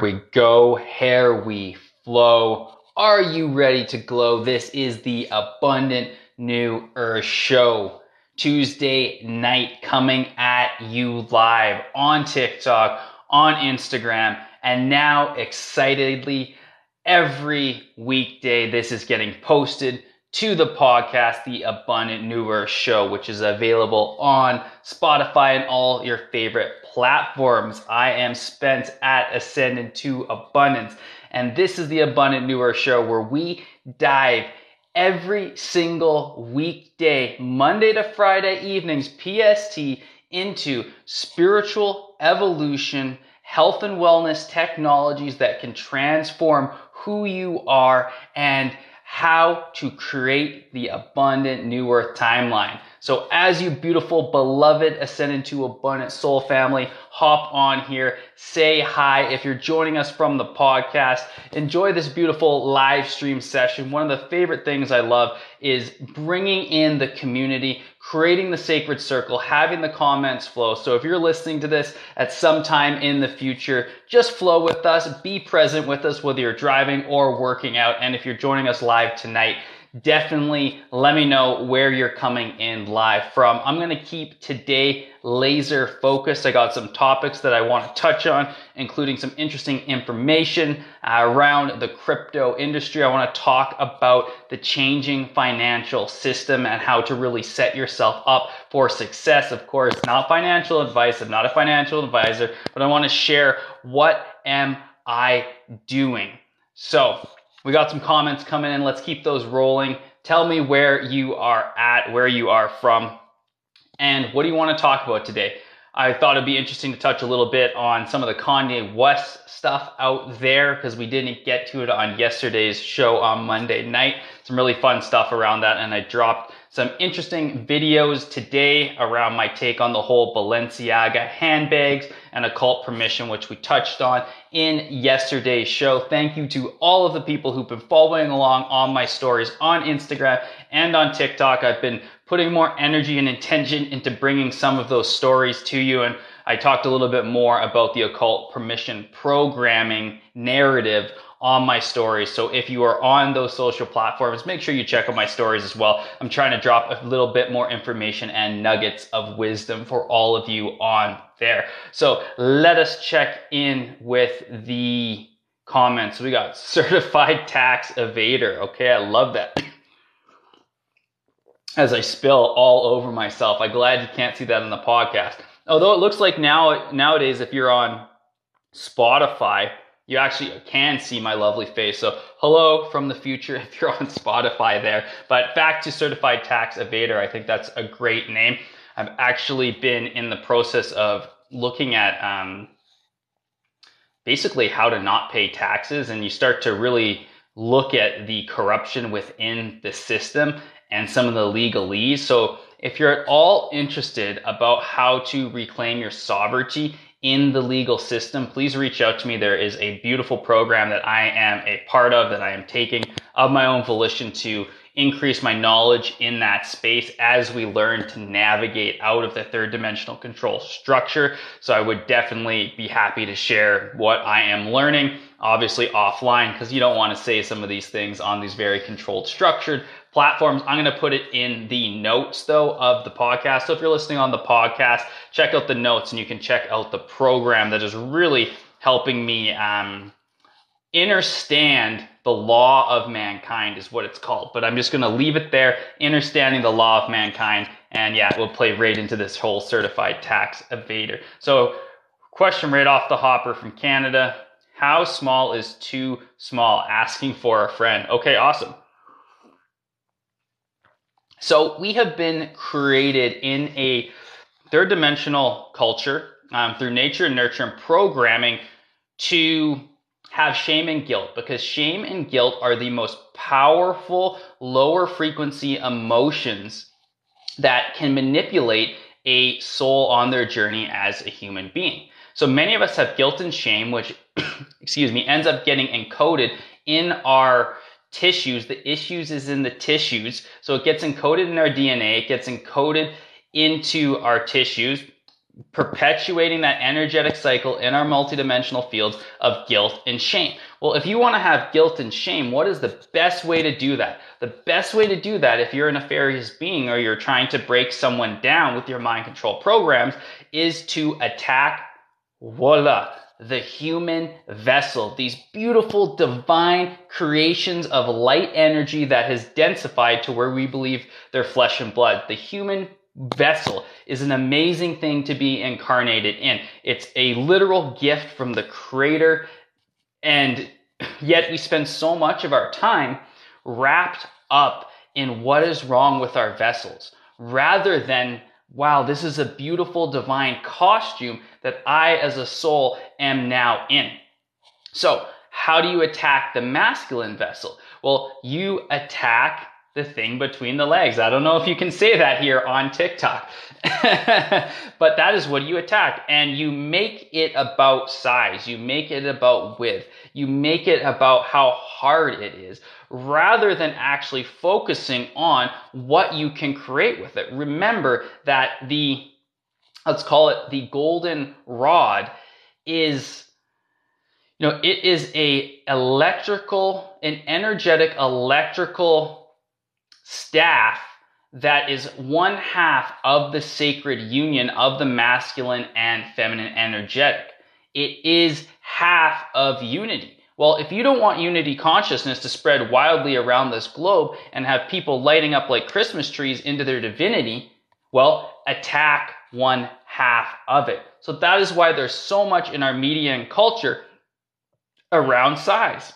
We go. Here we flow. Are you ready to glow? This is the Abundant New Earth Show. Tuesday night coming at you live on TikTok, on Instagram, and now excitedly every weekday this is getting posted to the podcast, The Abundant New Earth Show, which is available on Spotify and all your favorite platforms. I am Spence at Ascendant to Abundance, and this is the Abundant New Earth Show where we dive every single weekday, Monday to Friday evenings, PST, into spiritual evolution, health and wellness technologies that can transform who you are and how to create the abundant new earth timeline. So as you beautiful, beloved, ascended to abundant soul family, hop on here, say hi. If you're joining us from the podcast, enjoy this beautiful live stream session. One of the favorite things I love is bringing in the community, creating the sacred circle, having the comments flow. So if you're listening to this at some time in the future, just flow with us, be present with us, whether you're driving or working out. And if you're joining us live tonight, definitely let me know where you're coming in live from. I'm going to keep today laser focused. I got some topics that I want to touch on, including some interesting information uh, around the crypto industry. I want to talk about the changing financial system and how to really set yourself up for success. Of course, not financial advice. I'm not a financial advisor, but I want to share what am I doing? So we got some comments coming in. Let's keep those rolling. Tell me where you are at, where you are from, and what do you want to talk about today? I thought it'd be interesting to touch a little bit on some of the Kanye West stuff out there because we didn't get to it on yesterday's show on Monday night. Some really fun stuff around that, and I dropped some interesting videos today around my take on the whole Balenciaga handbags and occult permission, which we touched on in yesterday's show. Thank you to all of the people who've been following along on my stories on Instagram and on TikTok. I've been putting more energy and intention into bringing some of those stories to you. And I talked a little bit more about the occult permission programming narrative on my stories. So if you are on those social platforms, make sure you check out my stories as well. I'm trying to drop a little bit more information and nuggets of wisdom for all of you on there. So let us check in with the comments. We got certified tax evader. Okay, I love that. As I spill all over myself. I'm glad you can't see that in the podcast. Although it looks like now nowadays if you're on Spotify, you actually can see my lovely face. So hello from the future if you're on Spotify there. But back to certified tax evader. I think that's a great name. I've actually been in the process of looking at um, basically how to not pay taxes, and you start to really look at the corruption within the system and some of the legalese. So if you're at all interested about how to reclaim your sovereignty in the legal system, please reach out to me. There is a beautiful program that I am a part of that I am taking of my own volition to increase my knowledge in that space as we learn to navigate out of the third dimensional control structure. So I would definitely be happy to share what I am learning, obviously offline, because you don't want to say some of these things on these very controlled structured platforms. I'm going to put it in the notes though of the podcast. So if you're listening on the podcast, check out the notes and you can check out the program that is really helping me um, understand the law of mankind is what it's called. But I'm just going to leave it there, understanding the law of mankind. And yeah, we'll play right into this whole certified tax evader. So question right off the hopper from Canada. How small is too small? Asking for a friend. Okay, awesome. So we have been created in a third dimensional culture um, through nature and nurture and programming to have shame and guilt because shame and guilt are the most powerful lower frequency emotions that can manipulate a soul on their journey as a human being. So many of us have guilt and shame, which, excuse me, ends up getting encoded in our tissues. The issues is in the tissues. So it gets encoded in our DNA, it gets encoded into our tissues. perpetuating that energetic cycle in our multidimensional fields of guilt and shame. Well, if you want to have guilt and shame, what is the best way to do that? The best way to do that, if you're a nefarious being or you're trying to break someone down with your mind control programs, is to attack, voila, the human vessel. These beautiful divine creations of light energy that has densified to where we believe they're flesh and blood. The human vessel is an amazing thing to be incarnated in. It's a literal gift from the creator. And yet we spend so much of our time wrapped up in what is wrong with our vessels rather than, wow, this is a beautiful divine costume that I as a soul am now in. So how do you attack the masculine vessel? Well, you attack the thing between the legs. I don't know if you can say that here on TikTok, but that is what you attack. And you make it about size. You make it about width. You make it about how hard it is rather than actually focusing on what you can create with it. Remember that the, let's call it the golden rod is you know it is a electrical an energetic electrical staff that is one half of the sacred union of the masculine and feminine energetic. It is half of unity. Well, if you don't want unity consciousness to spread wildly around this globe and have people lighting up like Christmas trees into their divinity, well, attack one half of it. So that is why there's so much in our media and culture around size.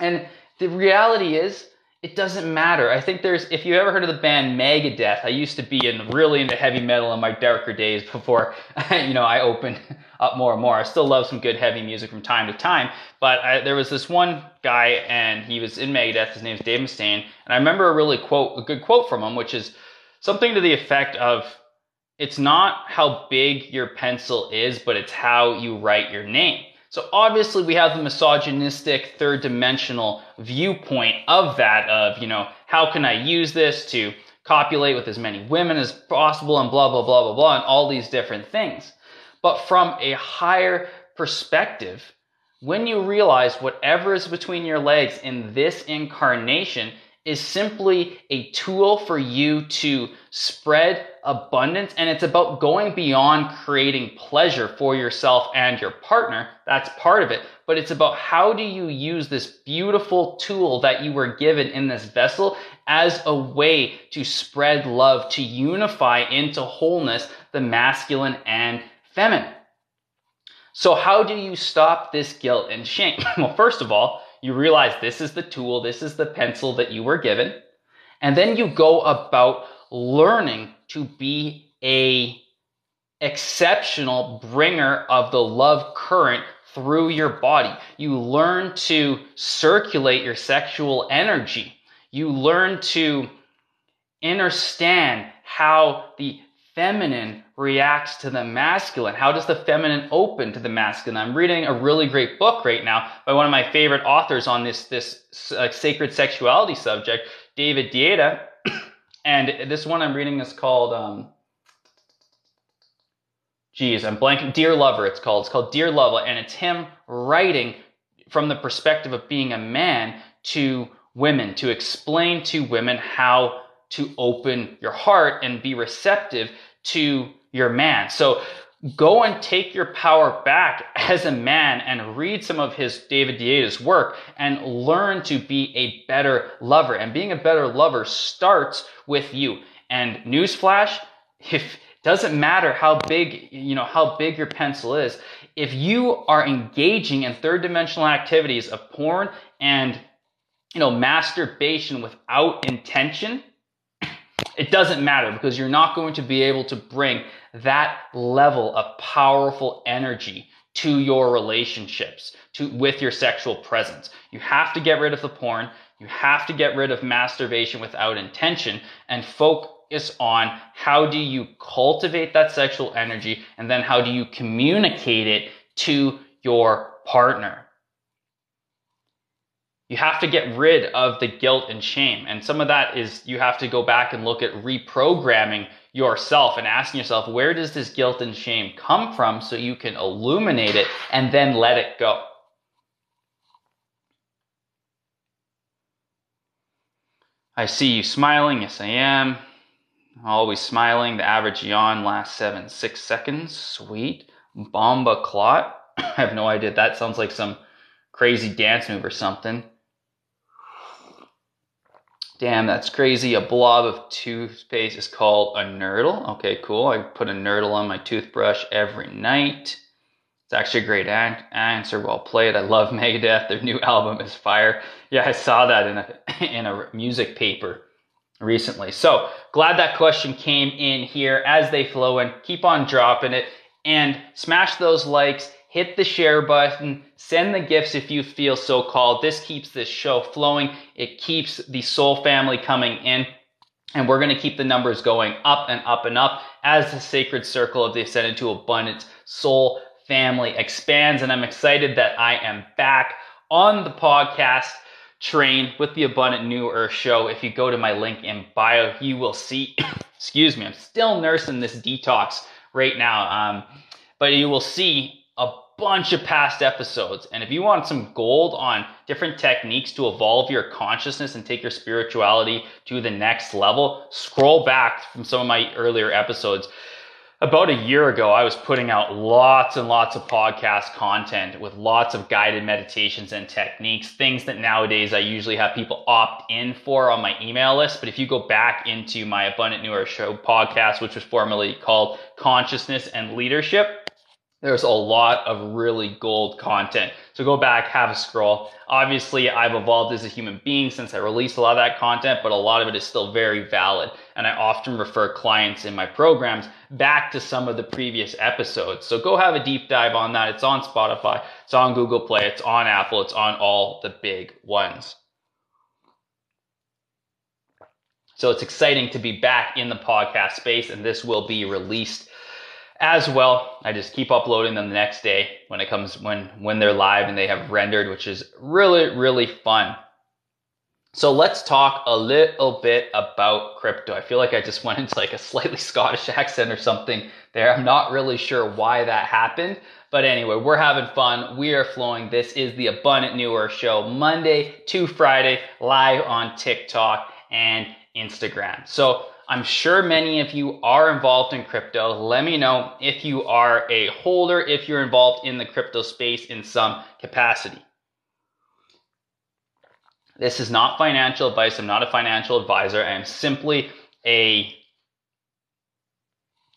And the reality is, it doesn't matter. I think there's, if you ever heard of the band Megadeth, I used to be in really into heavy metal in my darker days before, you know, I opened up more and more. I still love some good heavy music from time to time, but I, there was this one guy and he was in Megadeth. His name's Dave Mustaine. And I remember a really quote, a good quote from him, which is something to the effect of, it's not how big your pencil is, but it's how you write your name. So obviously we have the misogynistic third dimensional viewpoint of that of, you know, how can I use this to copulate with as many women as possible and blah, blah, blah, blah, blah, and all these different things. But from a higher perspective, when you realize whatever is between your legs in this incarnation is simply a tool for you to spread abundance and it's about going beyond creating pleasure for yourself and your partner. That's part of it. But it's about how do you use this beautiful tool that you were given in this vessel as a way to spread love, to unify into wholeness the masculine and feminine. So how do you stop this guilt and shame? well, first of all, you realize this is the tool, this is the pencil that you were given. And then you go about learning to be a exceptional bringer of the love current through your body. You learn to circulate your sexual energy. You learn to understand how the feminine reacts to the masculine? How does the feminine open to the masculine? I'm reading a really great book right now by one of my favorite authors on this this uh, sacred sexuality subject, David Deida. and this one I'm reading is called um, geez, I'm blanking. Dear Lover, it's called. It's called Dear Lover, and it's him writing from the perspective of being a man to women to explain to women how to open your heart and be receptive to your man. So go and take your power back as a man and read some of his David Deida's work and learn to be a better lover. And being a better lover starts with you. And newsflash, if doesn't matter how big, you know, how big your pencil is, if you are engaging in third dimensional activities of porn and you know, masturbation without intention, it doesn't matter because you're not going to be able to bring that level of powerful energy to your relationships, to with your sexual presence. You have to get rid of the porn. You have to get rid of masturbation without intention and focus on how do you cultivate that sexual energy and then how do you communicate it to your partner you have to get rid of the guilt and shame. And some of that is you have to go back and look at reprogramming yourself and asking yourself, where does this guilt and shame come from so you can illuminate it and then let it go? I see you smiling. Yes, I am. Always smiling. The average yawn lasts seven, six seconds. Sweet. Bomba clot. I have no idea. That sounds like some crazy dance move or something. Damn, that's crazy. A blob of toothpaste is called a nurdle. Okay, cool. I put a nurdle on my toothbrush every night. It's actually a great an- answer. Well played. I love Megadeth. Their new album is fire. Yeah, I saw that in a in a music paper recently. So glad that question came in here as they flow in. Keep on dropping it and smash those likes. Hit the share button. Send the gifts if you feel so called. This keeps this show flowing. It keeps the soul family coming in. And we're going to keep the numbers going up and up and up as the sacred circle of the ascended to abundance soul family expands. And I'm excited that I am back on the podcast train with the Abundant New Earth show. If you go to my link in bio, you will see, excuse me, I'm still nursing this detox right now. Um, but you will see bunch of past episodes. And if you want some gold on different techniques to evolve your consciousness and take your spirituality to the next level, scroll back from some of my earlier episodes about a year ago, I was putting out lots and lots of podcast content with lots of guided meditations and techniques, things that nowadays I usually have people opt in for on my email list. But if you go back into my Abundant New Earth Show podcast, which was formerly called Consciousness and Leadership, there's a lot of really gold content. So go back, have a scroll. Obviously, I've evolved as a human being since I released a lot of that content, but a lot of it is still very valid. And I often refer clients in my programs back to some of the previous episodes. So go have a deep dive on that. It's on Spotify, it's on Google Play, it's on Apple, it's on all the big ones. So it's exciting to be back in the podcast space, and this will be released as well. I just keep uploading them the next day when it comes when when they're live and they have rendered, which is really really fun. So let's talk a little bit about crypto. I feel like I just went into like a slightly Scottish accent or something there. I'm not really sure why that happened. But anyway, we're having fun. We are flowing. This is the Abundant New Earth Show, Monday to Friday, live on TikTok and Instagram. So I'm sure many of you are involved in crypto. Let me know if you are a holder, if you're involved in the crypto space in some capacity. This is not financial advice. I'm not a financial advisor. I am simply a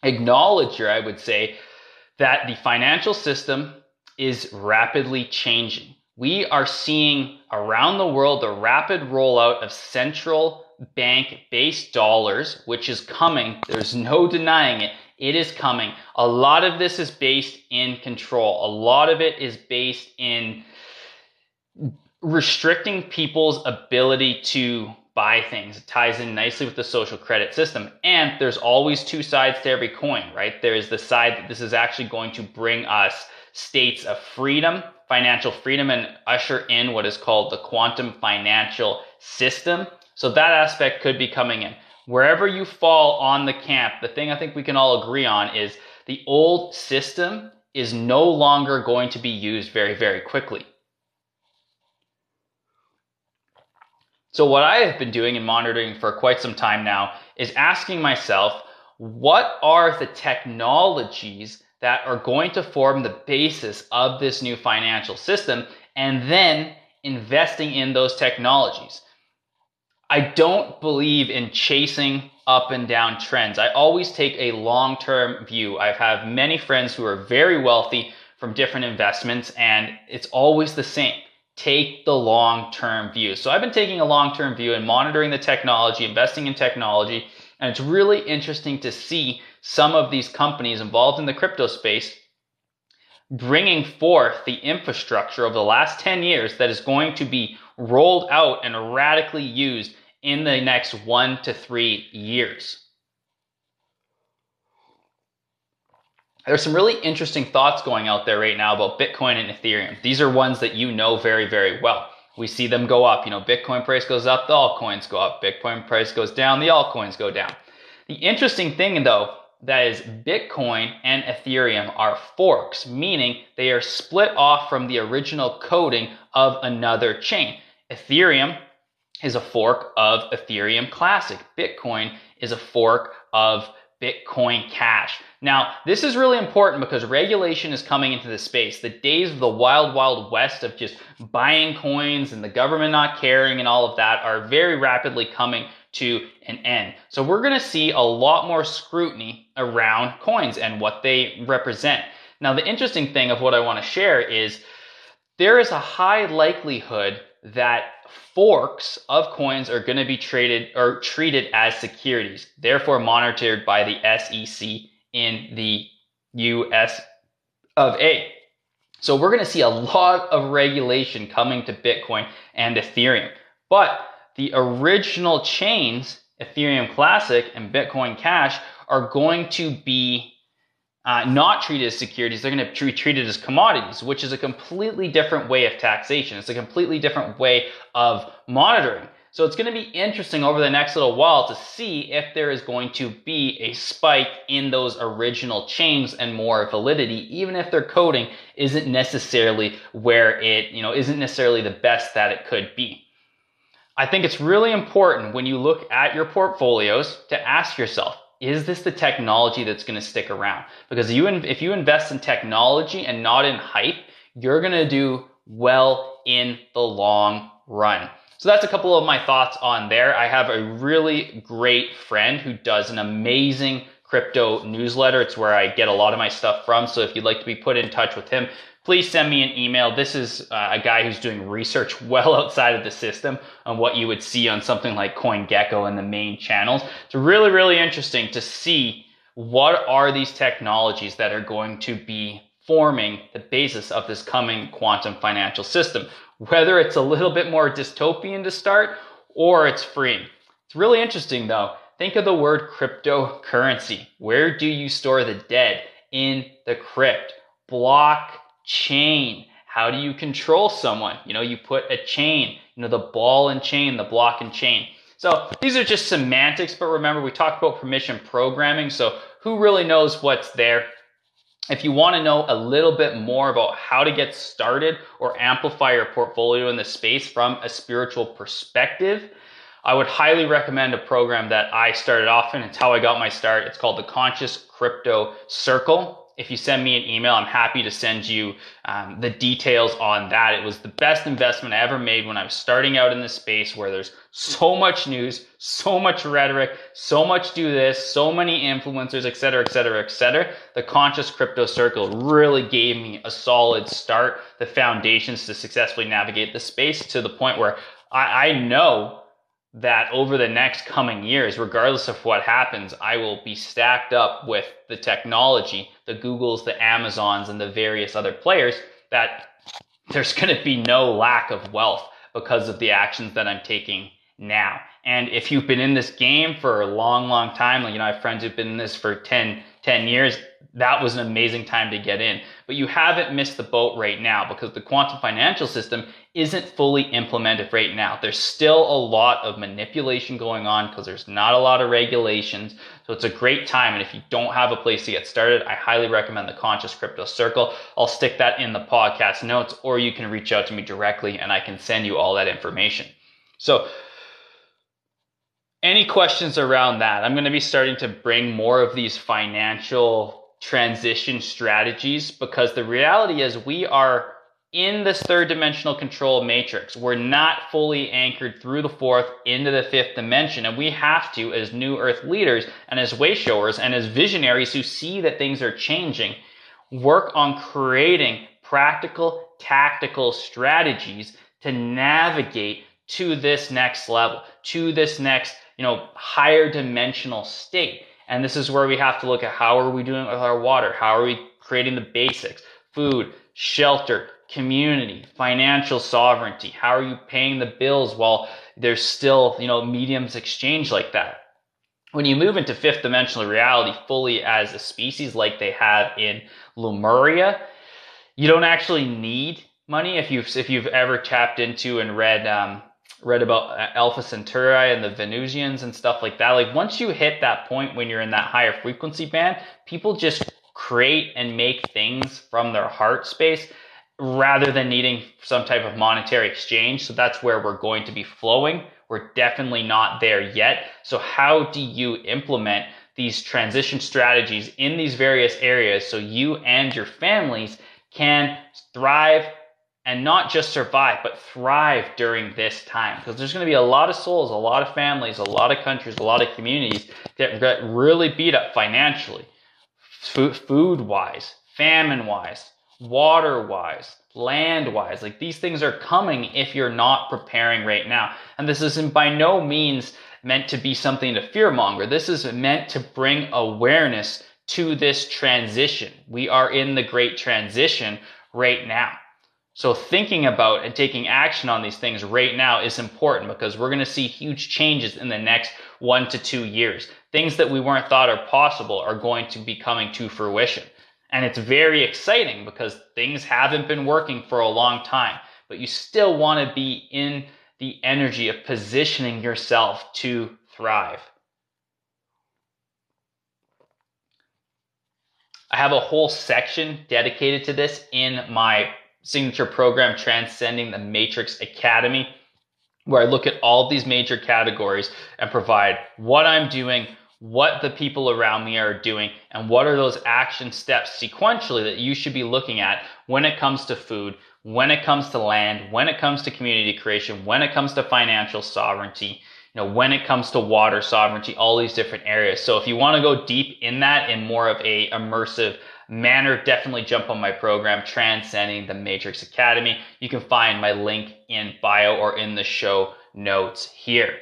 acknowledger, I would say, that the financial system is rapidly changing. We are seeing around the world the rapid rollout of central bank based dollars, which is coming. There's no denying it. It is coming. A lot of this is based in control. A lot of it is based in restricting people's ability to buy things. It ties in nicely with the social credit system. And there's always two sides to every coin, right? There is the side that this is actually going to bring us states of freedom, financial freedom, and usher in what is called the quantum financial system. So that aspect could be coming in. Wherever you fall on the camp, the thing I think we can all agree on is the old system is no longer going to be used very, very quickly. So, what I have been doing and monitoring for quite some time now is asking myself, what are the technologies that are going to form the basis of this new financial system? And then investing in those technologies. I don't believe in chasing up and down trends. I always take a long term view. I have many friends who are very wealthy from different investments, and it's always the same. Take the long term view. So I've been taking a long term view and monitoring the technology, investing in technology, and it's really interesting to see some of these companies involved in the crypto space bringing forth the infrastructure over the last 10 years that is going to be rolled out and radically used in the next one to three years. There's some really interesting thoughts going out there right now about Bitcoin and Ethereum. These are ones that you know very, very well. We see them go up. You know, Bitcoin price goes up, the altcoins go up. Bitcoin price goes down, the altcoins go down. The interesting thing though, that is Bitcoin and Ethereum are forks, meaning they are split off from the original coding of another chain. Ethereum is a fork of Ethereum Classic. Bitcoin is a fork of Bitcoin Cash. Now, this is really important because regulation is coming into the space. The days of the wild, wild west of just buying coins and the government not caring and all of that are very rapidly coming to an end. So we're going to see a lot more scrutiny around coins and what they represent. Now, the interesting thing of what I want to share is there is a high likelihood that forks of coins are going to be traded or treated as securities, therefore monitored by the SEC in the US of A. So we're going to see a lot of regulation coming to Bitcoin and Ethereum. But the original chains, Ethereum Classic and Bitcoin Cash, are going to be uh, not treated as securities. They're going to be treated as commodities, which is a completely different way of taxation. It's a completely different way of monitoring. So it's going to be interesting over the next little while to see if there is going to be a spike in those original chains and more validity, even if their coding isn't necessarily where it, you know, isn't necessarily the best that it could be. I think it's really important when you look at your portfolios to ask yourself, is this the technology that's going to stick around? Because you, if you invest in technology and not in hype, you're going to do well in the long run. So that's a couple of my thoughts on there. I have a really great friend who does an amazing crypto newsletter. It's where I get a lot of my stuff from. So if you'd like to be put in touch with him, please send me an email. This is uh, a guy who's doing research well outside of the system on what you would see on something like CoinGecko and the main channels. It's really, really interesting to see what are these technologies that are going to be forming the basis of this coming quantum financial system. Whether it's a little bit more dystopian to start or it's free. It's really interesting though. Think of the word cryptocurrency. Where do you store the dead? In the crypt. Block chain. How do you control someone? You know, you put a chain, you know, the ball and chain, the block and chain. So these are just semantics, but remember we talked about permission programming. So who really knows what's there? If you want to know a little bit more about how to get started or amplify your portfolio in the space from a spiritual perspective, I would highly recommend a program that I started off in. It's how I got my start. It's called the Conscious Crypto Circle if you send me an email, I'm happy to send you um, the details on that. It was the best investment I ever made when I was starting out in this space where there's so much news, so much rhetoric, so much do this, so many influencers, et cetera, et cetera, et cetera. The conscious crypto circle really gave me a solid start, the foundations to successfully navigate the space to the point where I, I know that over the next coming years, regardless of what happens, I will be stacked up with the technology, the Googles, the Amazons, and the various other players that there's going to be no lack of wealth because of the actions that I'm taking now. And if you've been in this game for a long, long time, like, you know, I have friends who've been in this for 10, 10 years, that was an amazing time to get in. But you haven't missed the boat right now because the quantum financial system isn't fully implemented right now. There's still a lot of manipulation going on because there's not a lot of regulations. So it's a great time. And if you don't have a place to get started, I highly recommend the Conscious Crypto Circle. I'll stick that in the podcast notes or you can reach out to me directly and I can send you all that information. So any questions around that? I'm going to be starting to bring more of these financial transition strategies because the reality is we are in this third dimensional control matrix. We're not fully anchored through the fourth into the fifth dimension. And we have to, as new earth leaders and as way showers and as visionaries who see that things are changing, work on creating practical, tactical strategies to navigate to this next level, to this next, you know, higher dimensional state. And this is where we have to look at how are we doing with our water? How are we creating the basics? Food, shelter, community, financial sovereignty. How are you paying the bills while there's still, you know, mediums exchange like that? When you move into fifth dimensional reality fully as a species like they have in Lemuria, you don't actually need money if you've if you've ever tapped into and read um, read about Alpha Centauri and the Venusians and stuff like that. Like once you hit that point when you're in that higher frequency band, people just create and make things from their heart space rather than needing some type of monetary exchange. So that's where we're going to be flowing. We're definitely not there yet. So how do you implement these transition strategies in these various areas so you and your families can thrive and not just survive, but thrive during this time. Because there's going to be a lot of souls, a lot of families, a lot of countries, a lot of communities that get really beat up financially, food wise, famine wise, water wise, land wise. Like these things are coming if you're not preparing right now. And this isn't by no means meant to be something to fearmonger. This is meant to bring awareness to this transition. We are in the great transition right now. So thinking about and taking action on these things right now is important because we're going to see huge changes in the next one to two years. Things that we weren't thought are possible are going to be coming to fruition. And it's very exciting because things haven't been working for a long time, but you still want to be in the energy of positioning yourself to thrive. I have a whole section dedicated to this in my signature program, Transcending the Matrix Academy, where I look at all these major categories and provide what I'm doing, what the people around me are doing, and what are those action steps sequentially that you should be looking at when it comes to food, when it comes to land, when it comes to community creation, when it comes to financial sovereignty, you know, when it comes to water sovereignty, all these different areas. So if you want to go deep in that in more of a immersive manner, definitely jump on my program, Transcending the Matrix Academy. You can find my link in bio or in the show notes here.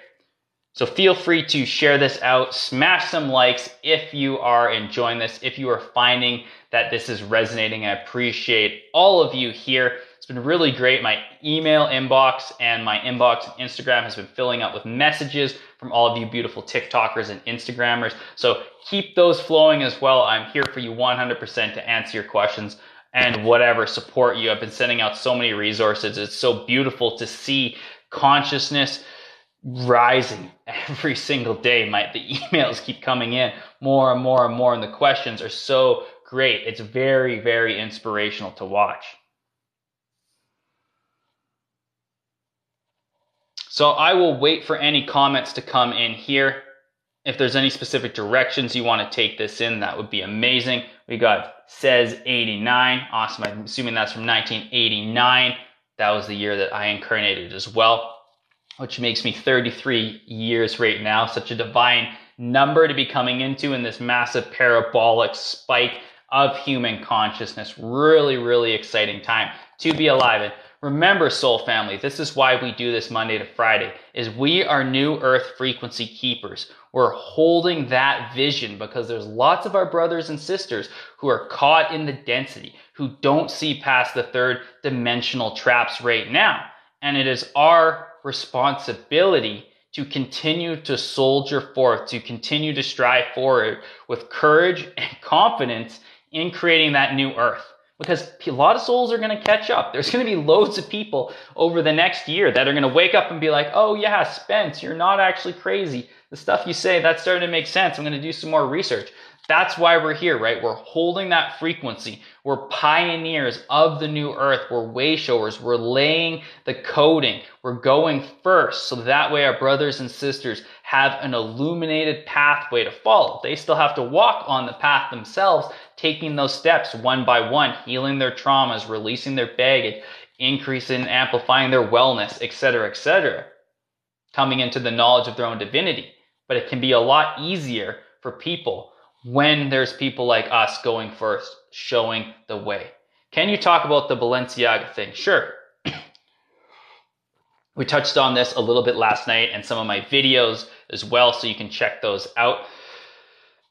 So feel free to share this out, smash some likes if you are enjoying this, if you are finding that this is resonating. I appreciate all of you here. It's been really great. My email inbox and my inbox on Instagram has been filling up with messages from all of you beautiful TikTokers and Instagrammers. So keep those flowing as well. I'm here for you 100% to answer your questions and whatever support you. I've been sending out so many resources. It's so beautiful to see consciousness rising every single day. My the emails keep coming in more and more and more, and the questions are so great. It's very, very inspirational to watch. So I will wait for any comments to come in here. If there's any specific directions you want to take this in, that would be amazing. We got says 89. Awesome. I'm assuming that's from 1989. That was the year that I incarnated as well, which makes me 33 years right now. Such a divine number to be coming into in this massive parabolic spike of human consciousness. Really, really exciting time to be alive in. Remember, soul family, this is why we do this Monday to Friday, is we are new earth frequency keepers. We're holding that vision because there's lots of our brothers and sisters who are caught in the density, who don't see past the third dimensional traps right now. And it is our responsibility to continue to soldier forth, to continue to strive forward with courage and confidence in creating that new earth because a lot of souls are going to catch up. There's going to be loads of people over the next year that are going to wake up and be like, oh, yeah, Spence, you're not actually crazy. The stuff you say, that's starting to make sense. I'm going to do some more research. That's why we're here, right? We're holding that frequency. We're pioneers of the new earth. We're way showers. We're laying the coding. We're going first. So that way our brothers and sisters have an illuminated pathway to follow. They still have to walk on the path themselves, taking those steps one by one, healing their traumas, releasing their baggage, increasing and amplifying their wellness, etc., etc., coming into the knowledge of their own divinity. But it can be a lot easier for people when there's people like us going first, showing the way. Can you talk about the Balenciaga thing? Sure. we touched on this a little bit last night and some of my videos as well, so you can check those out.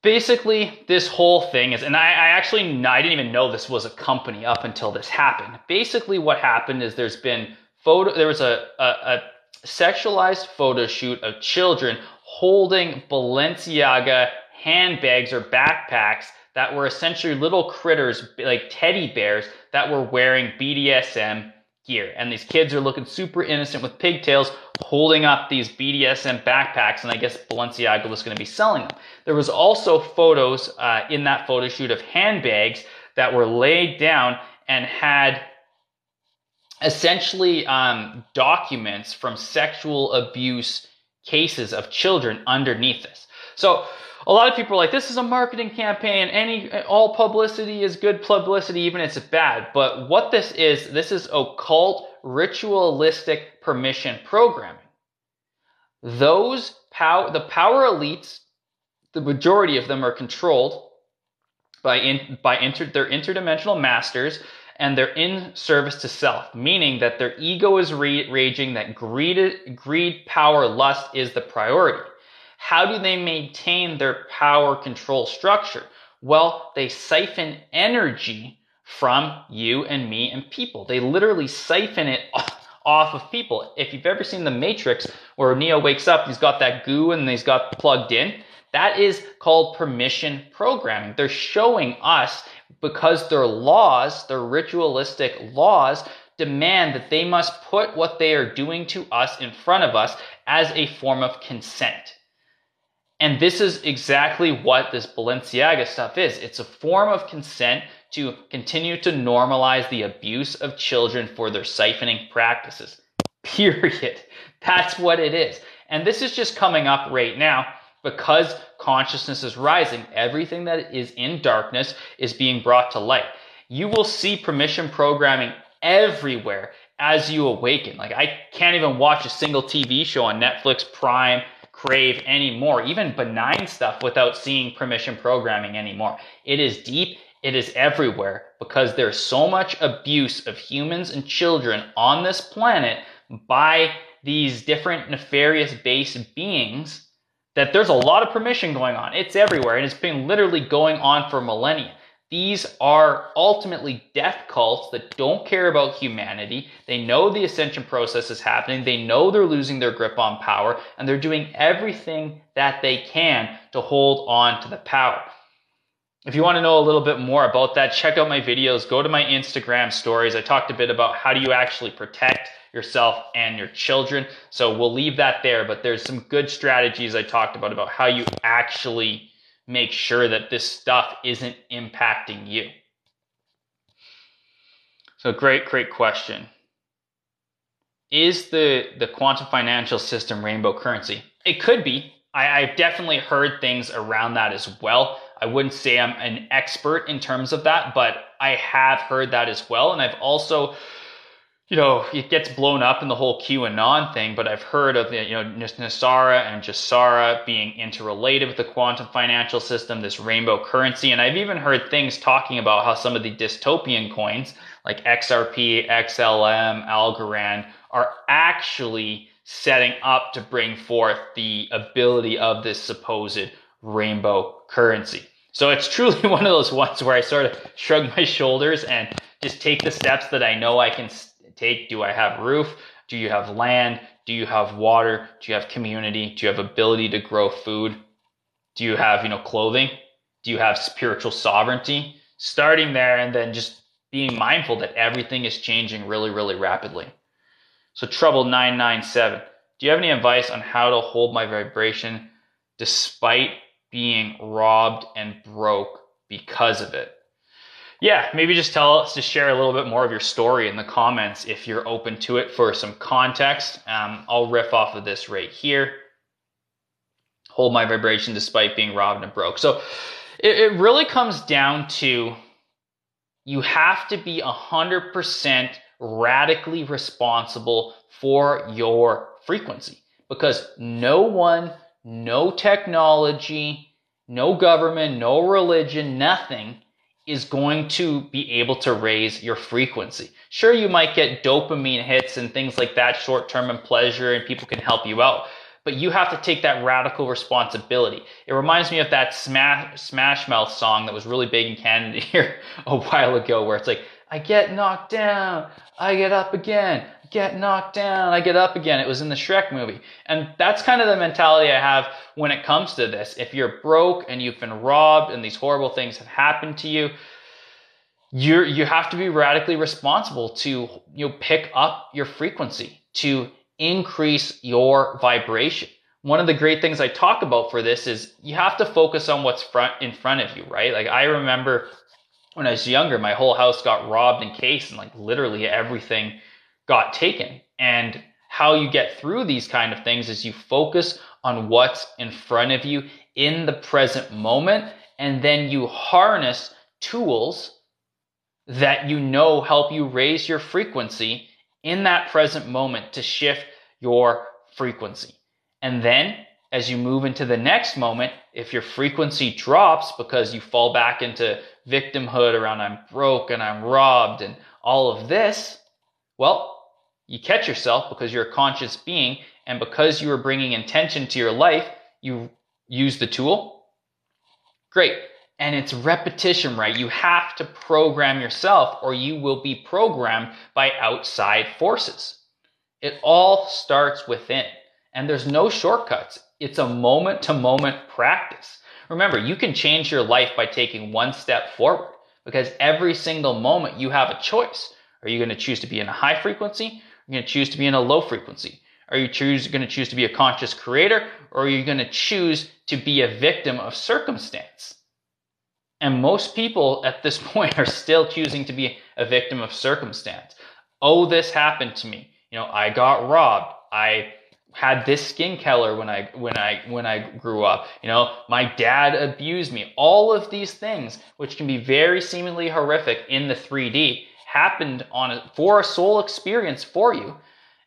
Basically, this whole thing is, and I, I actually, I didn't even know this was a company up until this happened. Basically, what happened is there's been photo, there was a, a, a sexualized photo shoot of children holding Balenciaga handbags or backpacks that were essentially little critters like teddy bears that were wearing BDSM gear. And these kids are looking super innocent with pigtails holding up these BDSM backpacks. And I guess Balenciaga was going to be selling them. There was also photos uh, in that photo shoot of handbags that were laid down and had essentially um, documents from sexual abuse cases of children underneath this. So a lot of people are like, this is a marketing campaign. Any all publicity is good publicity, even if it's bad. But what this is, this is occult ritualistic permission programming. Those power, the power elites, the majority of them are controlled by in, by inter, their interdimensional masters and they're in service to self, meaning that their ego is re- raging, that greed, greed, power, lust is the priority. How do they maintain their power control structure? Well, they siphon energy from you and me and people. They literally siphon it off of people. If you've ever seen The Matrix, where Neo wakes up, he's got that goo and he's got plugged in. That is called permission programming. They're showing us because their laws, their ritualistic laws, demand that they must put what they are doing to us in front of us as a form of consent. And this is exactly what this Balenciaga stuff is. It's a form of consent to continue to normalize the abuse of children for their siphoning practices. Period. That's what it is. And this is just coming up right now because consciousness is rising. Everything that is in darkness is being brought to light. You will see permission programming everywhere as you awaken. Like I can't even watch a single TV show on Netflix, Prime, Crave anymore, even benign stuff without seeing permission programming anymore. It is deep, it is everywhere because there's so much abuse of humans and children on this planet by these different nefarious base beings that there's a lot of permission going on. It's everywhere and it's been literally going on for millennia. These are ultimately death cults that don't care about humanity. They know the ascension process is happening. They know they're losing their grip on power and they're doing everything that they can to hold on to the power. If you want to know a little bit more about that, check out my videos. Go to my Instagram stories. I talked a bit about how do you actually protect yourself and your children. So we'll leave that there, but there's some good strategies I talked about about how you actually make sure that this stuff isn't impacting you? So great, great question. Is the, the quantum financial system rainbow currency? It could be. I, I've definitely heard things around that as well. I wouldn't say I'm an expert in terms of that, but I have heard that as well. And I've also you know, it gets blown up in the whole QAnon thing, but I've heard of, you know, NESARA and GESARA being interrelated with the quantum financial system, this rainbow currency. And I've even heard things talking about how some of the dystopian coins, like XRP, XLM, Algorand, are actually setting up to bring forth the ability of this supposed rainbow currency. So it's truly one of those ones where I sort of shrug my shoulders and just take the steps that I know I can take? Do I have roof? Do you have land? Do you have water? Do you have community? Do you have ability to grow food? Do you have, you know, clothing? Do you have spiritual sovereignty? Starting there and then just being mindful that everything is changing really, really rapidly. So trouble 997. Do you have any advice on how to hold my vibration despite being robbed and broke because of it? Yeah, maybe just tell us to share a little bit more of your story in the comments if you're open to it for some context. Um, I'll riff off of this right here. Hold my vibration despite being robbed and broke. So it, it really comes down to you have to be 100% radically responsible for your frequency because no one, no technology, no government, no religion, nothing is going to be able to raise your frequency. Sure, you might get dopamine hits and things like that, short term and pleasure, and people can help you out. But you have to take that radical responsibility. It reminds me of that Smash, Smash Mouth song that was really big in Canada here a while ago, where it's like, I get knocked down, I get up again, get knocked down, I get up again. It was in the Shrek movie. And that's kind of the mentality I have when it comes to this. If you're broke and you've been robbed and these horrible things have happened to you, you you have to be radically responsible to you know pick up your frequency to increase your vibration one of the great things I talk about for this is you have to focus on what's front in front of you, right? Like I remember when I was younger, my whole house got robbed and cased and like literally everything got taken. And how you get through these kind of things is you focus on what's in front of you in the present moment and then you harness tools that you know help you raise your frequency in that present moment to shift your frequency. And then as you move into the next moment, if your frequency drops because you fall back into victimhood around I'm broke and I'm robbed and all of this, well, you catch yourself because you're a conscious being and because you are bringing intention to your life, you use the tool. Great. And it's repetition, right? You have to program yourself or you will be programmed by outside forces. It all starts within. And there's no shortcuts. It's a moment to moment practice. Remember, you can change your life by taking one step forward because every single moment you have a choice. Are you going to choose to be in a high frequency? Are you going to choose to be in a low frequency? Are you choose, going to choose to be a conscious creator or are you going to choose to be a victim of circumstance? And most people at this point are still choosing to be a victim of circumstance. Oh, this happened to me. You know, I got robbed. I had this skin color when I when I when I grew up. You know, my dad abused me. All of these things, which can be very seemingly horrific in the 3D, happened on a, for a soul experience for you,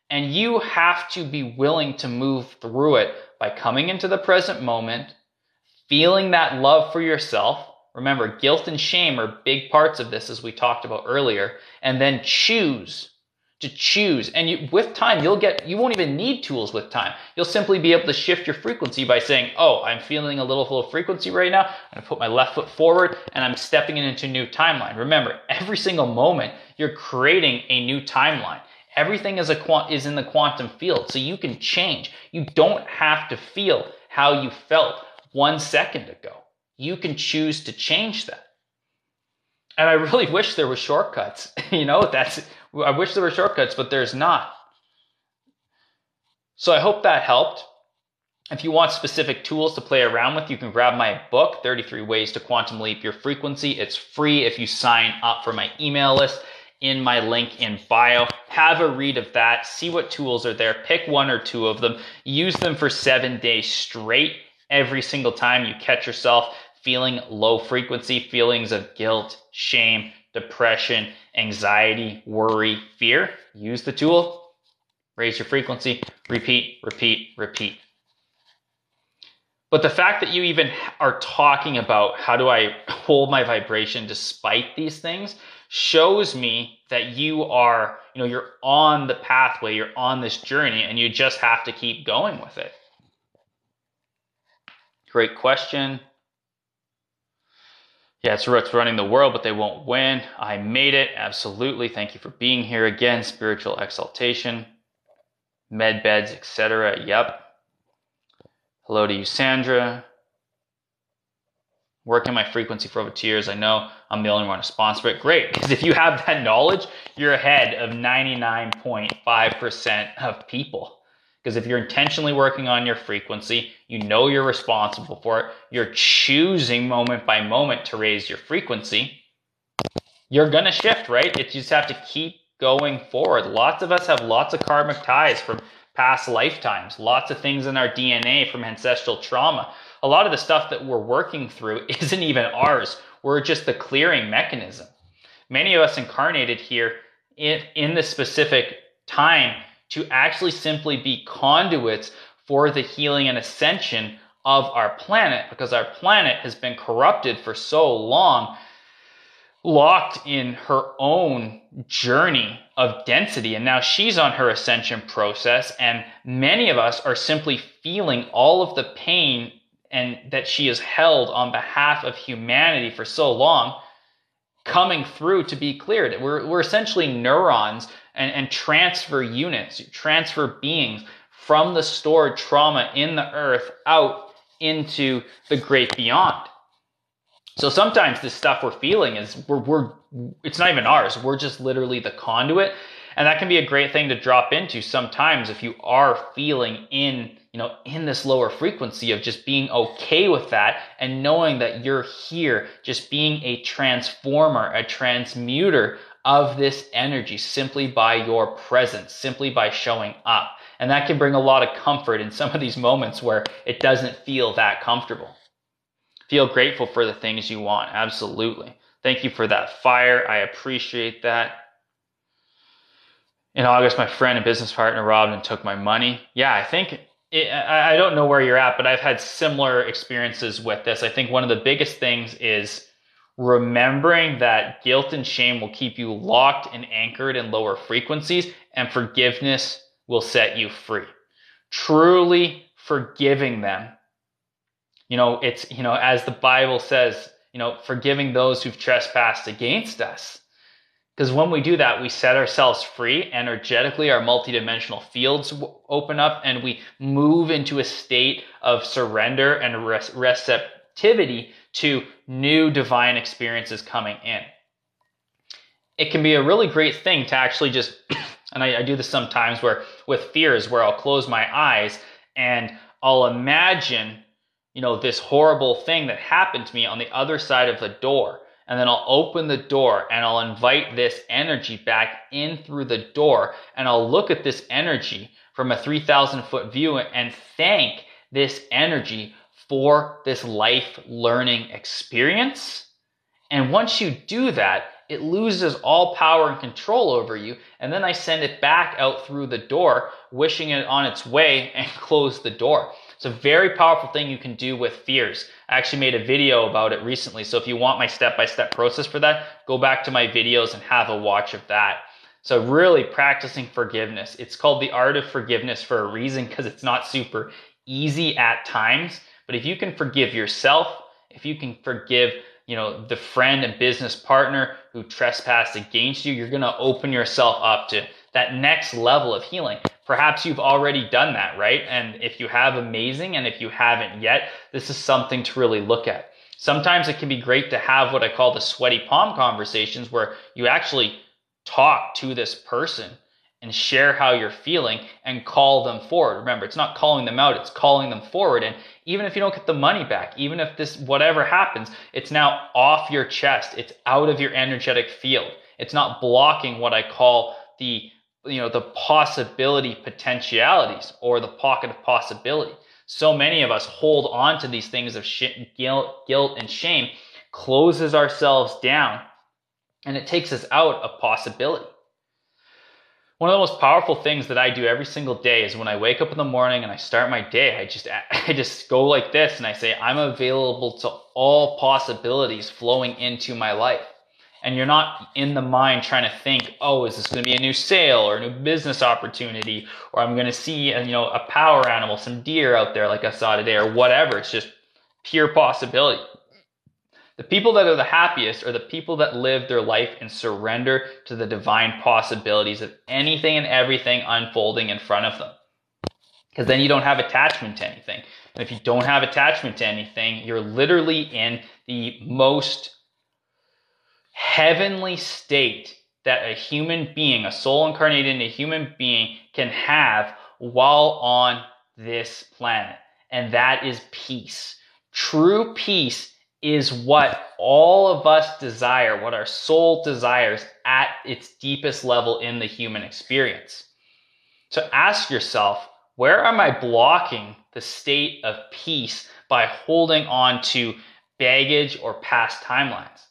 and you have to be willing to move through it by coming into the present moment, feeling that love for yourself. Remember, guilt and shame are big parts of this, as we talked about earlier, and then choose to choose. And you, with time, you'll get, you won't even need tools with time. You'll simply be able to shift your frequency by saying, Oh, I'm feeling a little full of frequency right now. I'm to put my left foot forward and I'm stepping into a new timeline. Remember, every single moment you're creating a new timeline. Everything is a is in the quantum field, so you can change. You don't have to feel how you felt one second ago. You can choose to change that. And I really wish there were shortcuts. you know, that's I wish there were shortcuts, but there's not. So I hope that helped. If you want specific tools to play around with, you can grab my book, 33 Ways to Quantum Leap Your Frequency. It's free if you sign up for my email list in my link in bio. Have a read of that, see what tools are there, pick one or two of them, use them for seven days straight. Every single time you catch yourself feeling low frequency feelings of guilt, shame, depression, anxiety, worry, fear, use the tool, raise your frequency, repeat, repeat, repeat. But the fact that you even are talking about how do I hold my vibration despite these things shows me that you are, you know, you're on the pathway, you're on this journey, and you just have to keep going with it. Great question. Yeah, it's Roots running the world, but they won't win. I made it. Absolutely. Thank you for being here again. Spiritual exaltation, med beds, etc. Yep. Hello to you, Sandra. Working my frequency for over two years. I know I'm the only one to sponsor it. Great. Because if you have that knowledge, you're ahead of 99.5% of people. Because if you're intentionally working on your frequency, you know you're responsible for it, you're choosing moment by moment to raise your frequency, you're going to shift, right? It, you just have to keep going forward. Lots of us have lots of karmic ties from past lifetimes, lots of things in our DNA from ancestral trauma. A lot of the stuff that we're working through isn't even ours. We're just the clearing mechanism. Many of us incarnated here in, in this specific time to actually simply be conduits for the healing and ascension of our planet because our planet has been corrupted for so long, locked in her own journey of density. And now she's on her ascension process. And many of us are simply feeling all of the pain and that she has held on behalf of humanity for so long coming through to be cleared. We're, we're essentially neurons and, and transfer units, transfer beings from the stored trauma in the earth out into the great beyond. So sometimes this stuff we're feeling is we're, we're it's not even ours. We're just literally the conduit. And that can be a great thing to drop into sometimes if you are feeling in, you know, in this lower frequency of just being okay with that and knowing that you're here, just being a transformer, a transmuter of this energy simply by your presence, simply by showing up. And that can bring a lot of comfort in some of these moments where it doesn't feel that comfortable. Feel grateful for the things you want. Absolutely. Thank you for that fire. I appreciate that. In August, my friend and business partner robbed and took my money. Yeah, I think it, I don't know where you're at, but I've had similar experiences with this. I think one of the biggest things is remembering that guilt and shame will keep you locked and anchored in lower frequencies, and forgiveness will set you free. Truly forgiving them you know, it's, you know, as the Bible says, you know, forgiving those who've trespassed against us. Because when we do that, we set ourselves free energetically, our multidimensional fields open up, and we move into a state of surrender and receptivity to new divine experiences coming in. It can be a really great thing to actually just, and I, I do this sometimes where with fears, where I'll close my eyes and I'll imagine you know, this horrible thing that happened to me on the other side of the door. And then I'll open the door and I'll invite this energy back in through the door. And I'll look at this energy from a 3,000 foot view and thank this energy for this life learning experience. And once you do that, it loses all power and control over you. And then I send it back out through the door, wishing it on its way and close the door. It's a very powerful thing you can do with fears. I actually made a video about it recently. So if you want my step by step process for that, go back to my videos and have a watch of that. So really practicing forgiveness. It's called the art of forgiveness for a reason because it's not super easy at times. But if you can forgive yourself, if you can forgive, you know, the friend and business partner who trespassed against you, you're going to open yourself up to that next level of healing. Perhaps you've already done that, right? And if you have, amazing. And if you haven't yet, this is something to really look at. Sometimes it can be great to have what I call the sweaty palm conversations where you actually talk to this person and share how you're feeling and call them forward. Remember, it's not calling them out, it's calling them forward. And even if you don't get the money back, even if this, whatever happens, it's now off your chest, it's out of your energetic field. It's not blocking what I call the you know the possibility potentialities or the pocket of possibility. So many of us hold on to these things of sh- guilt, guilt and shame closes ourselves down and it takes us out of possibility one of the most powerful things that i do every single day is when i wake up in the morning and i start my day i just i just go like this and i say i'm available to all possibilities flowing into my life and you're not in the mind trying to think, oh, is this going to be a new sale or a new business opportunity, or I'm going to see, a, you know, a power animal, some deer out there like I saw today, or whatever. It's just pure possibility. The people that are the happiest are the people that live their life and surrender to the divine possibilities of anything and everything unfolding in front of them. Because then you don't have attachment to anything. And if you don't have attachment to anything, you're literally in the most heavenly state that a human being, a soul incarnated in a human being, can have while on this planet. And that is peace. True peace is what all of us desire, what our soul desires at its deepest level in the human experience. So ask yourself, where am I blocking the state of peace by holding on to baggage or past timelines?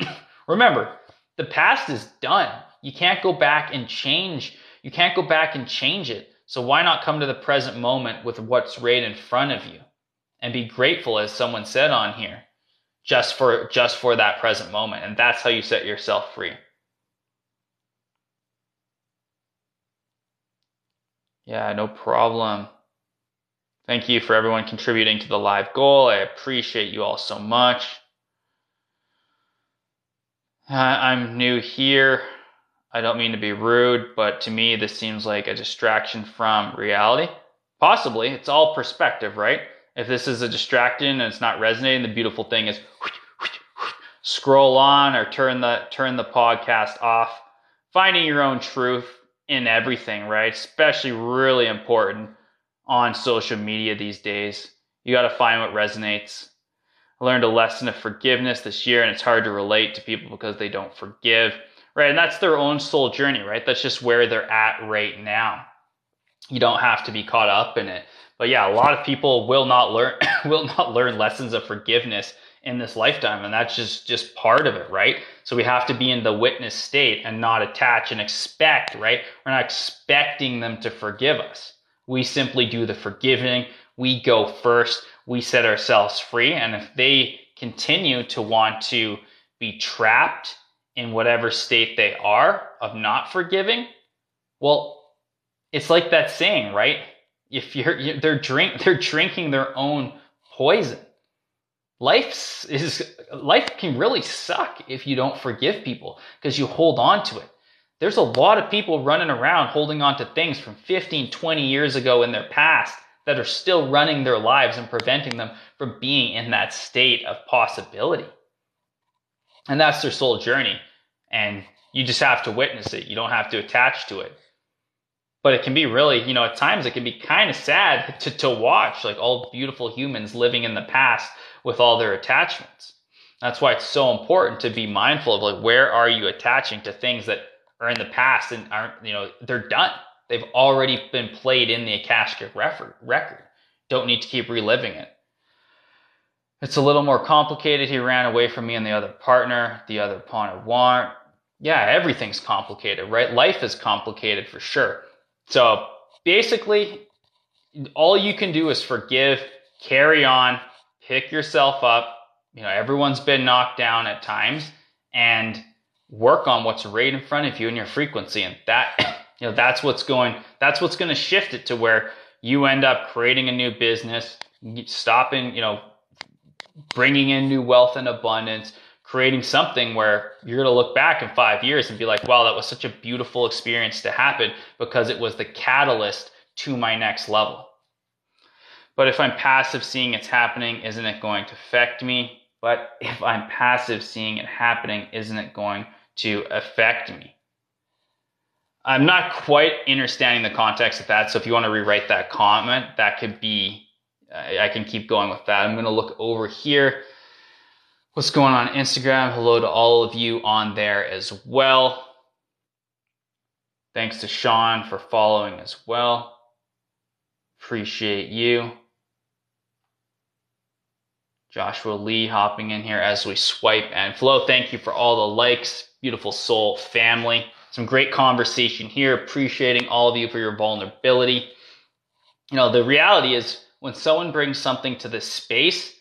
Remember, the past is done. You can't go back and change. You can't go back and change it. So why not come to the present moment with what's right in front of you and be grateful as someone said on here just for just for that present moment and that's how you set yourself free. Yeah, no problem. Thank you for everyone contributing to the live goal. I appreciate you all so much. I'm new here. I don't mean to be rude, but to me, this seems like a distraction from reality. Possibly. It's all perspective, right? If this is a distraction and it's not resonating, the beautiful thing is scroll on or turn the turn the podcast off. Finding your own truth in everything, right? Especially really important on social media these days. You got to find what resonates. I learned a lesson of forgiveness this year, and it's hard to relate to people because they don't forgive, right? And that's their own soul journey, right? That's just where they're at right now. You don't have to be caught up in it. But yeah, a lot of people will not learn will not learn lessons of forgiveness in this lifetime and that's just just part of it right? So we have to be in the witness state and not attach and expect right? We're not expecting them to forgive us. We simply do the forgiving. We go first. We set ourselves free. And if they continue to want to be trapped in whatever state they are of not forgiving well it's like that saying right if you're, you're they're drink they're drinking their own poison. Life is life can really suck if you don't forgive people because you hold on to it. There's a lot of people running around holding on to things from 15 20 years ago in their past that are still running their lives and preventing them from being in that state of possibility. And that's their soul journey. And you just have to witness it. You don't have to attach to it but it can be really you know at times it can be kind of sad to, to watch like all beautiful humans living in the past with all their attachments. That's why it's so important to be mindful of like where are you attaching to things that are in the past and aren't, you know, they're done. They've already been played in the Akashic record. Don't need to keep reliving it. It's a little more complicated. He ran away from me and the other partner, the other pawn partner want. Yeah, everything's complicated, right? Life is complicated for sure. So basically, all you can do is forgive, carry on, pick yourself up. You know, everyone's been knocked down at times and work on what's right in front of you in your frequency. And that, you know, that's what's going, that's what's going to shift it to where you end up creating a new business, stopping, you know, bringing in new wealth and abundance, creating something where you're going to look back in five years and be like, wow, that was such a beautiful experience to happen because it was the catalyst to my next level. But if I'm passive seeing it's happening, isn't it going to affect me? But if I'm passive seeing it happening, isn't it going to affect me? I'm not quite understanding the context of that. So if you want to rewrite that comment, that could be, I can keep going with that. I'm going to look over here. What's going on Instagram? Hello to all of you on there as well. Thanks to Sean for following as well. Appreciate you. Joshua Lee hopping in here as we swipe and flow. Thank you for all the likes, beautiful soul family. Some great conversation here. Appreciating all of you for your vulnerability. You know, the reality is when someone brings something to this space,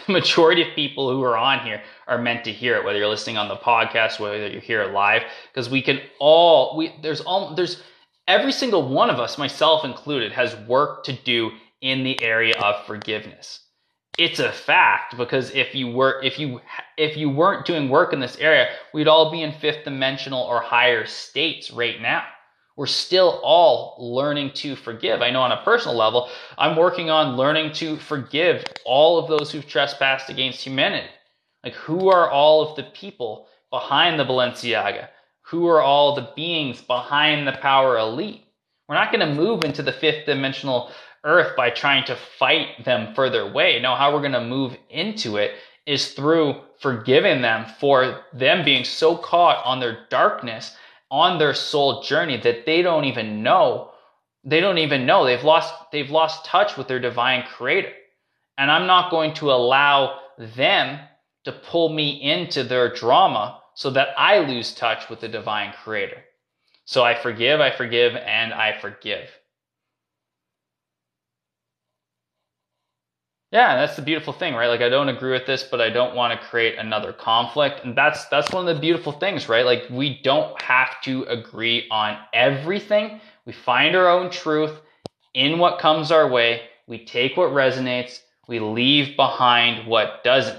majority of people who are on here are meant to hear it, whether you're listening on the podcast, whether you're here live, because we can all, we, there's all, there's every single one of us, myself included, has work to do in the area of forgiveness. It's a fact because if you were if you if you weren't doing work in this area we'd all be in fifth dimensional or higher states right now we're still all learning to forgive. I know on a personal level i'm working on learning to forgive all of those who've trespassed against humanity. Like who are all of the people behind the balenciaga? Who are all the beings behind the power elite? We're not going to move into the fifth dimensional earth by trying to fight them further away. No, how we're going to move into it is through forgiving them for them being so caught on their darkness, on their soul journey that they don't even know. They don't even know they've lost they've lost touch with their divine creator. And I'm not going to allow them to pull me into their drama so that I lose touch with the divine creator. So I forgive, I forgive, and I forgive. Yeah, that's the beautiful thing, right? Like I don't agree with this, but I don't want to create another conflict. And that's that's one of the beautiful things, right? Like we don't have to agree on everything. We find our own truth in what comes our way. We take what resonates, we leave behind what doesn't.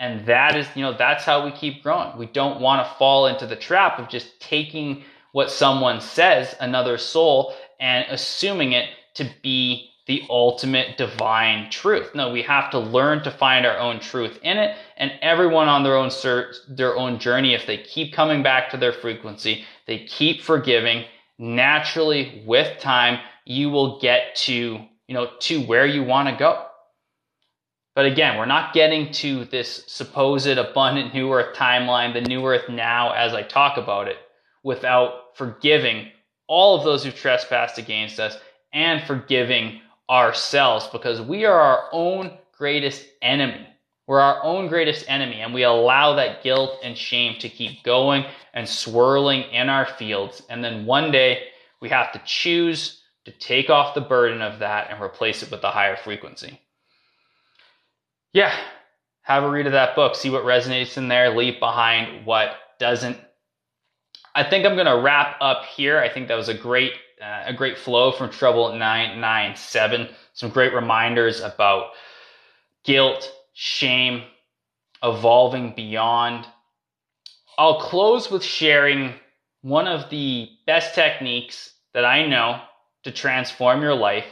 And that is, you know, that's how we keep growing. We don't want to fall into the trap of just taking what someone says, another soul, and assuming it to be the ultimate divine truth. No, we have to learn to find our own truth in it, and everyone on their own search, their own journey, if they keep coming back to their frequency, they keep forgiving, naturally with time, you will get to, you know, to where you want to go. But again, we're not getting to this supposed abundant new earth timeline, the new earth now as I talk about it, without forgiving all of those who've trespassed against us and forgiving ourselves because we are our own greatest enemy. We're our own greatest enemy, and we allow that guilt and shame to keep going and swirling in our fields. And then one day we have to choose to take off the burden of that and replace it with a higher frequency. Yeah, have a read of that book, see what resonates in there, leave behind what doesn't. I think I'm going to wrap up here. I think that was a great uh, a great flow from Trouble 997. Some great reminders about guilt, shame, evolving beyond. I'll close with sharing one of the best techniques that I know to transform your life,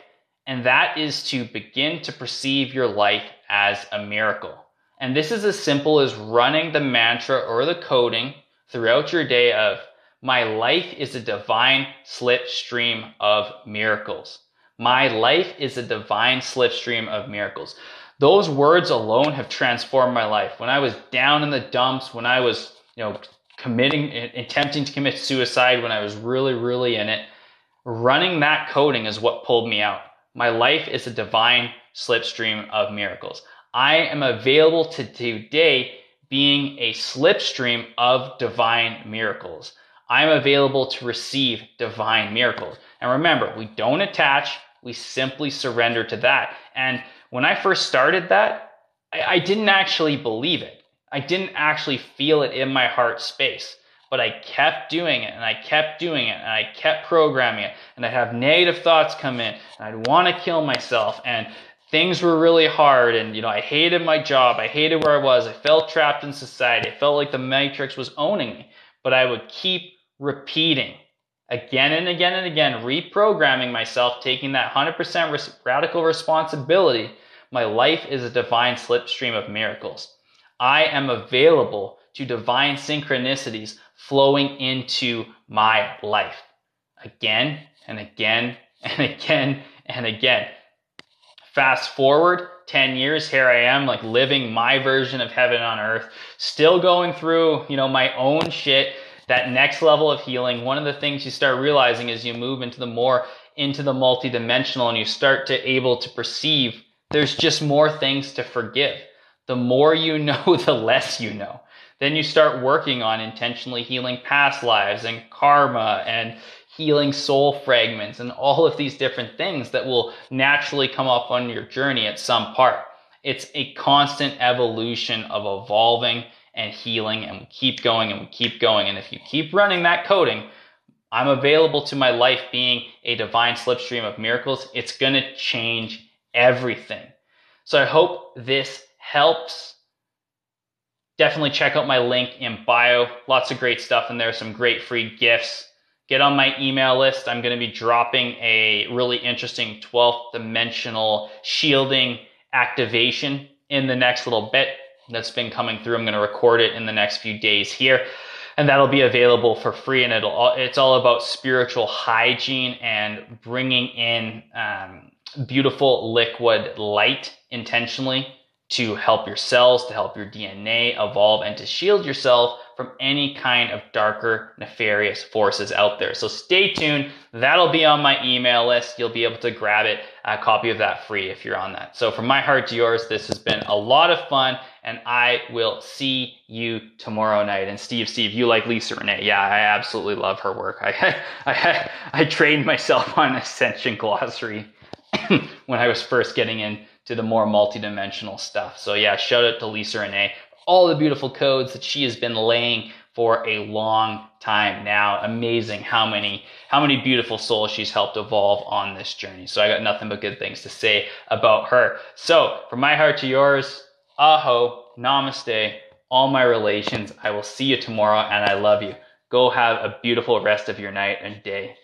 and that is to begin to perceive your life as a miracle. And this is as simple as running the mantra or the coding throughout your day of my life is a divine slipstream of miracles. My life is a divine slipstream of miracles. Those words alone have transformed my life. When I was down in the dumps, when I was, you know, committing, attempting to commit suicide, when I was really, really in it, running that coding is what pulled me out. My life is a divine slipstream of miracles. I am available to today being a slipstream of divine miracles. I'm available to receive divine miracles. And remember, we don't attach, we simply surrender to that. And when I first started that, I, I didn't actually believe it. I didn't actually feel it in my heart space. But I kept doing it and I kept doing it and I kept programming it. And I'd have negative thoughts come in and I'd want to kill myself. And things were really hard and you know I hated my job. I hated where I was. I felt trapped in society. I felt like the matrix was owning me. But I would keep repeating again and again and again, reprogramming myself, taking that 100% res- radical responsibility. My life is a divine slipstream of miracles. I am available to divine synchronicities flowing into my life again and again and again and again. Fast forward 10 years, here I am, like living my version of heaven on earth, still going through, you know, my own shit, that next level of healing, one of the things you start realizing as you move into the more into the multidimensional and you start to able to perceive there's just more things to forgive. The more you know, the less you know. Then you start working on intentionally healing past lives and karma and healing soul fragments and all of these different things that will naturally come up on your journey at some part. It's a constant evolution of evolving and healing and we keep going and we keep going. And if you keep running that coding, I'm available to my life being a divine slipstream of miracles. It's going to change everything. So I hope this helps. Definitely check out my link in bio. Lots of great stuff in there, some great free gifts. Get on my email list. I'm going to be dropping a really interesting 12th dimensional shielding activation in the next little bit that's been coming through. I'm going to record it in the next few days here and that'll be available for free and it'll it's all about spiritual hygiene and bringing in um, beautiful liquid light intentionally to help your cells to help your dna evolve and to shield yourself from any kind of darker, nefarious forces out there. So stay tuned. That'll be on my email list. You'll be able to grab it, a copy of that free if you're on that. So from my heart to yours, this has been a lot of fun and I will see you tomorrow night. And Steve, Steve, you like Lisa Renee. Yeah, I absolutely love her work. I, I, I trained myself on Ascension Glossary when I was first getting into the more multidimensional stuff. So yeah, shout out to Lisa Renee all the beautiful codes that she has been laying for a long time now. Amazing how many how many beautiful souls she's helped evolve on this journey. So I got nothing but good things to say about her. So from my heart to yours, aho, namaste, all my relations. I will see you tomorrow and I love you. Go have a beautiful rest of your night and day.